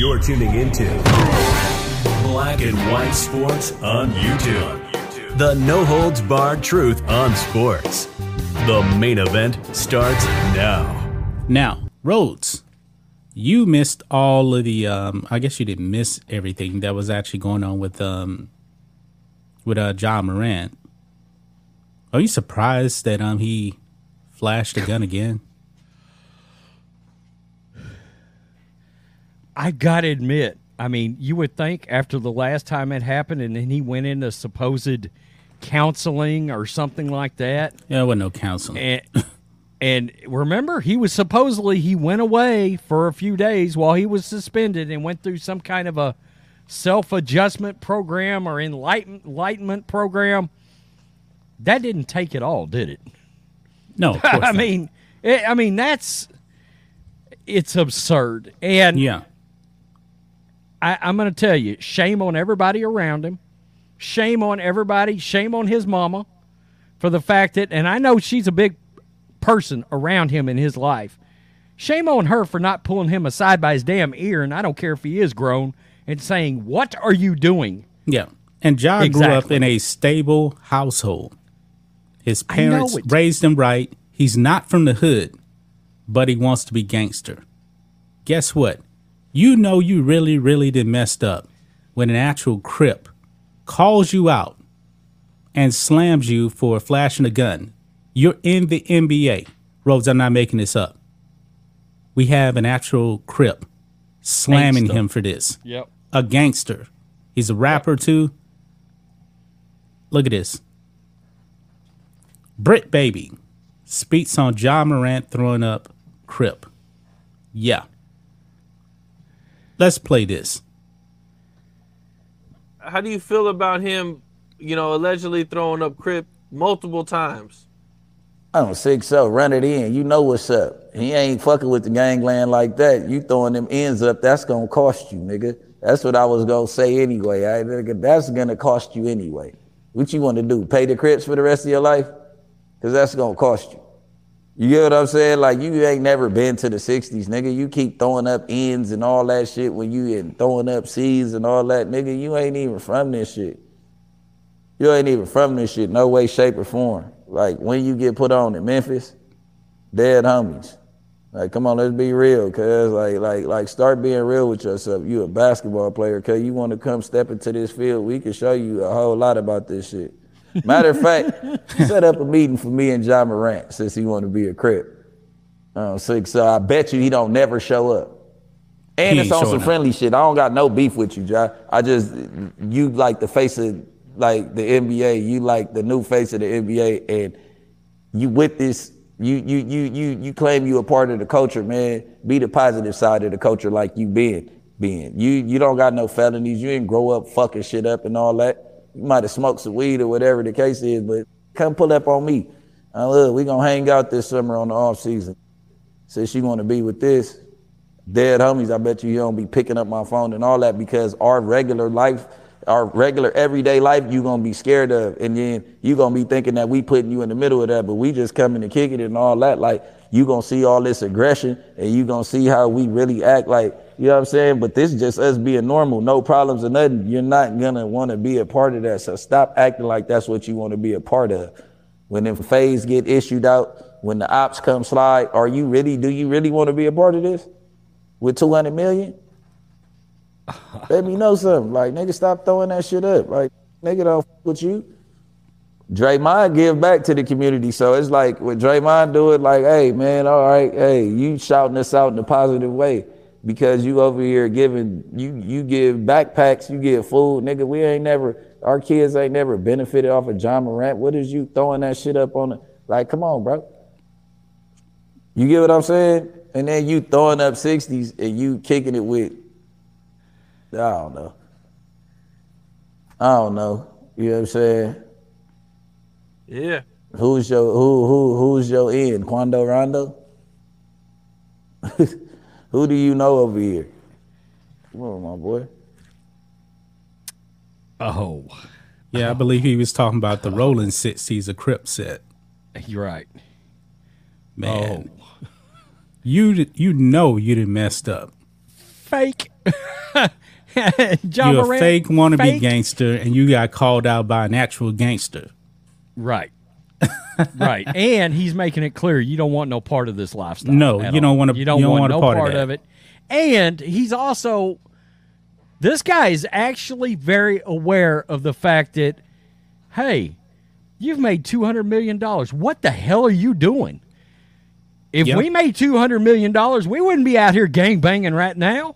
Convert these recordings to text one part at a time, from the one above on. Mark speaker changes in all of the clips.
Speaker 1: You're tuning into Black and White Sports on YouTube. The no holds barred truth on sports. The main event starts now.
Speaker 2: Now, Rhodes, you missed all of the. Um, I guess you didn't miss everything that was actually going on with um, with uh, Ja Morant. Are you surprised that um he flashed a gun again?
Speaker 3: I gotta admit, I mean, you would think after the last time it happened, and then he went into supposed counseling or something like that,
Speaker 2: Yeah, there wasn't no counseling.
Speaker 3: and and remember, he was supposedly he went away for a few days while he was suspended and went through some kind of a self adjustment program or enlighten, enlightenment program. That didn't take it all, did it?
Speaker 2: no, of course
Speaker 3: I
Speaker 2: not.
Speaker 3: mean, it, I mean that's it's absurd, and
Speaker 2: yeah,
Speaker 3: I, I'm going to tell you, shame on everybody around him. Shame on everybody. Shame on his mama for the fact that, and I know she's a big person around him in his life. Shame on her for not pulling him aside by his damn ear, and I don't care if he is grown, and saying, What are you doing?
Speaker 2: yeah. And Ja grew up in a stable household. His parents raised him right. He's not from the hood, but he wants to be gangster. Guess what? You know you really, really did messed up when an actual crip calls you out and slams you for flashing a gun. You're in the NBA. Rhodes, I'm not making this up. We have an actual crip slamming
Speaker 3: Gangster.
Speaker 2: him for this.
Speaker 3: Yep.
Speaker 2: A gangster. He's a rapper too. Look at this. Bricc Baby speaks on Ja Morant throwing up Crip. Yeah. Let's play this.
Speaker 4: How do you feel about him, you know, allegedly throwing up Crip multiple times?
Speaker 5: I don't think so. Run it in. You know what's up. He ain't fucking with the gangland like that. You throwing them ends up, that's gonna cost you, nigga. That's what I was gonna say anyway. I, nigga, that's gonna cost you anyway. What you want to do? Pay the crips for the rest of your life? Cause that's gonna cost you. You get what I'm saying? Like you ain't never been to the '60s, nigga. You keep throwing up ends and all that shit when you and throwing up C's and all that, nigga. You ain't even from this shit. You ain't even from this shit, no way, shape, or form. Like when you get put on in Memphis, dead homies. Like, come on, let's be real, cuz like, like, like, start being real with yourself. You a basketball player, cuz you want to come step into this field. We can show you a whole lot about this shit. Matter of fact, set up a meeting for me and Ja Morant since he want to be a crip. Uh, so, so I bet you he don't never show up. And
Speaker 2: He
Speaker 5: it's on some
Speaker 2: up.
Speaker 5: friendly shit. I don't got no beef with you, Ja. I just you like the face of like the NBA. You like the new face of the NBA, and you with this. You you you you you claim you a part of the culture, man. Be the positive side of the culture, like you been being. You you don't got no felonies. You didn't grow up fucking shit up and all that. You might have smoked some weed or whatever the case is, but come pull up on me. Uh, look, we gonna hang out this summer on the off season. Since you want to be with this, dead homies, I bet you you don't be picking up my phone and all that because our regular life, our regular everyday life, you're gonna be scared of, and then you're gonna be thinking that we putting you in the middle of that, but we just coming to kick it and all that. Like you gonna see all this aggression, and you gonna see how we really act. Like you know what I'm saying. But this is just us being normal, no problems or nothing. You're not gonna want to be a part of that. So stop acting like that's what you want to be a part of. When them phase get issued out, when the ops come slide, are you really? Do you really want to be a part of this? with 200 million? Let me know something. Like, nigga, stop throwing that shit up. Like, nigga, don't f- with you. Draymond give back to the community. So it's like, when Draymond do it, like, hey, man, all right, hey, you shouting us out in a positive way because you over here giving, you you give backpacks, you give food. Nigga, we ain't never, our kids ain't never benefited off of Ja Morant. What is you throwing that shit up on the, like, come on, bro. You get what I'm saying? and then you throwing up sixties and you kicking it with. I don't know. I don't know. You know what I'm saying?
Speaker 4: Yeah.
Speaker 5: Who's your who who who's your end? Quando Rondo? who do you know over here? Come on, my boy.
Speaker 3: Oh,
Speaker 2: Yeah, I believe he was talking about the Rolling Sixties, a Crip set.
Speaker 3: you're right.
Speaker 2: Man, oh. you you know you done messed up.
Speaker 3: Fake. Ja
Speaker 2: You're a fake wannabe
Speaker 3: fake.
Speaker 2: gangster, and you got called out by an actual gangster.
Speaker 3: Right. right. And he's making it clear you don't want no part of this lifestyle.
Speaker 2: No, you don't wanna-
Speaker 3: You don't,
Speaker 2: you don't
Speaker 3: want,
Speaker 2: want
Speaker 3: no
Speaker 2: part of
Speaker 3: part
Speaker 2: that.
Speaker 3: of it. And he's also this guy is actually very aware of the fact that hey, you've made 200 million dollars. What the hell are you doing? If
Speaker 2: Yep.
Speaker 3: we made 200 million dollars, we wouldn't be out here gang banging right now.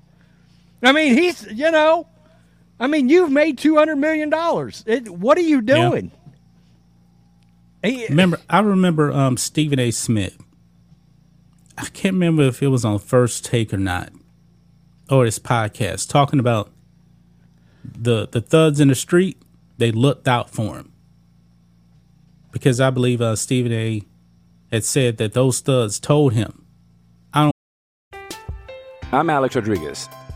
Speaker 3: I mean, he's, you know, I mean, you've made 200 million dollars. What are you
Speaker 2: Yeah.
Speaker 3: doing? He-
Speaker 2: Remember, I remember um, Stephen A. Smith. I can't remember if it was on First Take or not, or his podcast talking about the the thugs in the street. They looked out for him because I believe uh, Stephen A. had said that those thugs told him, "I don't."
Speaker 6: I'm Alex Rodriguez.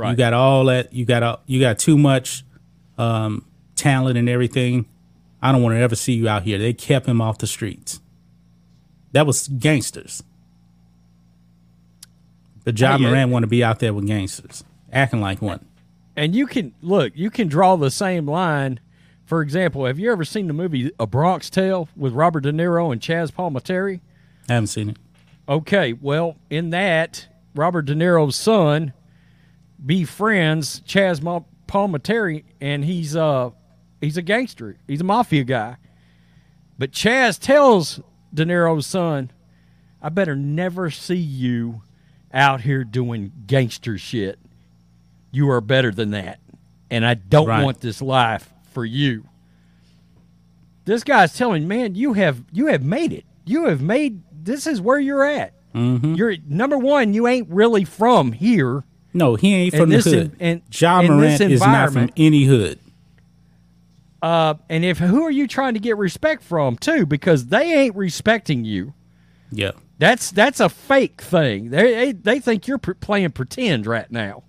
Speaker 3: Right.
Speaker 2: You got all that. You got all, you got too much um, talent and everything. I don't want to ever see you out here. They kept him off the streets. That was gangsters. But Ja
Speaker 3: Oh, yeah.
Speaker 2: Moran want to be out there with gangsters, acting like one.
Speaker 3: and you can look, you can draw the same line. For example, have you ever seen the movie A Bronx Tale with Robert De Niro and Chaz Palminteri?
Speaker 2: I haven't seen it.
Speaker 3: Okay, well, in that, Robert De Niro's son befriends Chaz Ma- Palminteri, and he's uh he's a gangster. He's a mafia guy. But Chaz tells De Niro's son, "I better never see you out here doing gangster shit. You are better than that, and I don't
Speaker 2: Right.
Speaker 3: want this life for you." This guy's telling, man, you have you have made it. You have made this is where you're at.
Speaker 2: Mm-hmm.
Speaker 3: You're number one. You ain't really from here.
Speaker 2: No, he ain't from the
Speaker 3: this
Speaker 2: hood.
Speaker 3: en- and-
Speaker 2: Ja
Speaker 3: in
Speaker 2: Morant is not from any hood.
Speaker 3: Uh, and if who are you trying to get respect from too? Because they ain't respecting you.
Speaker 2: Yeah.
Speaker 3: That's that's a fake thing. They they, they think you're playing pretend right now.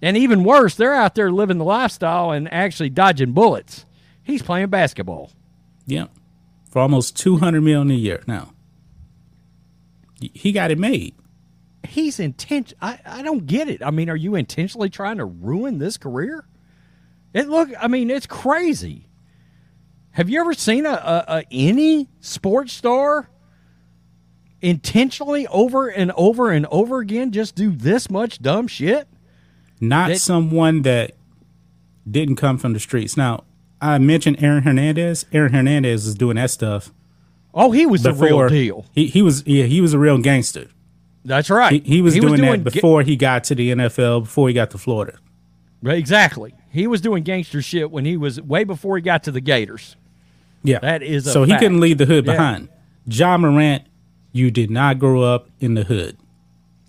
Speaker 3: And even worse, they're out there living the lifestyle and actually dodging bullets. He's playing basketball.
Speaker 2: Yeah. For almost 200 million a year now. He got it made.
Speaker 3: He's intent. I, I don't get it. I mean, are you intentionally trying to ruin this career? It look. I mean, it's crazy. Have you ever seen a, a, a any sports star intentionally over and over and over again just do this much dumb shit?
Speaker 2: not
Speaker 3: That-
Speaker 2: someone that didn't come from the streets. Now, I mentioned Aaron Hernandez. Aaron Hernandez is doing that stuff
Speaker 3: Oh, he was the real deal.
Speaker 2: He he was yeah he was a real gangster.
Speaker 3: That's right.
Speaker 2: He, he was doing that
Speaker 3: ga-
Speaker 2: before he got to the NFL. Before he got to Florida.
Speaker 3: exactly. He was doing gangster shit when he was way before he got to the Gators.
Speaker 2: Yeah,
Speaker 3: That is a
Speaker 2: so he couldn't leave the hood
Speaker 3: Yeah.
Speaker 2: behind. Ja Morant, you did not grow up in the hood.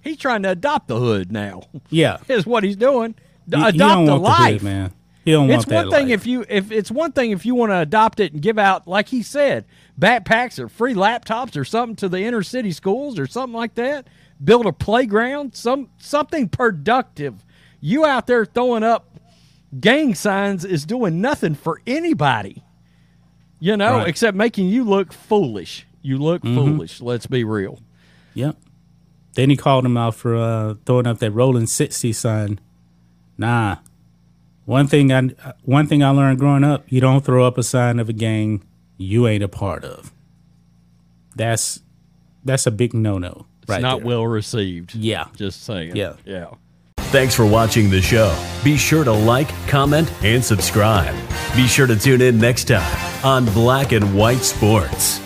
Speaker 3: He's trying to adopt the hood now.
Speaker 2: Yeah,
Speaker 3: Is what he's doing.
Speaker 2: he, he
Speaker 3: adopt
Speaker 2: don't
Speaker 3: the
Speaker 2: want the
Speaker 3: life.
Speaker 2: hood, man. He don't
Speaker 3: It's
Speaker 2: want
Speaker 3: one thing
Speaker 2: life.
Speaker 3: if you if it's one thing if you want to adopt it and give out like he said backpacks or free laptops or something to the inner city schools or something like that. Build a playground, some something productive. You out there throwing up gang signs is doing nothing for anybody. You know,
Speaker 2: Right.
Speaker 3: except making you look foolish. You look
Speaker 2: Mhm.
Speaker 3: foolish. Let's be real.
Speaker 2: Yep. Then he called him out for uh, throwing up that rolling sixty sign. Nah. One thing I one thing I learned growing up: you don't throw up a sign of a gang you ain't a part of. That's that's a big no no. right
Speaker 3: not
Speaker 2: there.
Speaker 3: well received.
Speaker 2: Yeah.
Speaker 3: Just saying.
Speaker 2: Yeah.
Speaker 3: Yeah.
Speaker 1: Thanks for watching the show. Be sure to like, comment, and subscribe. Be sure to tune in next time on Black and White Sports.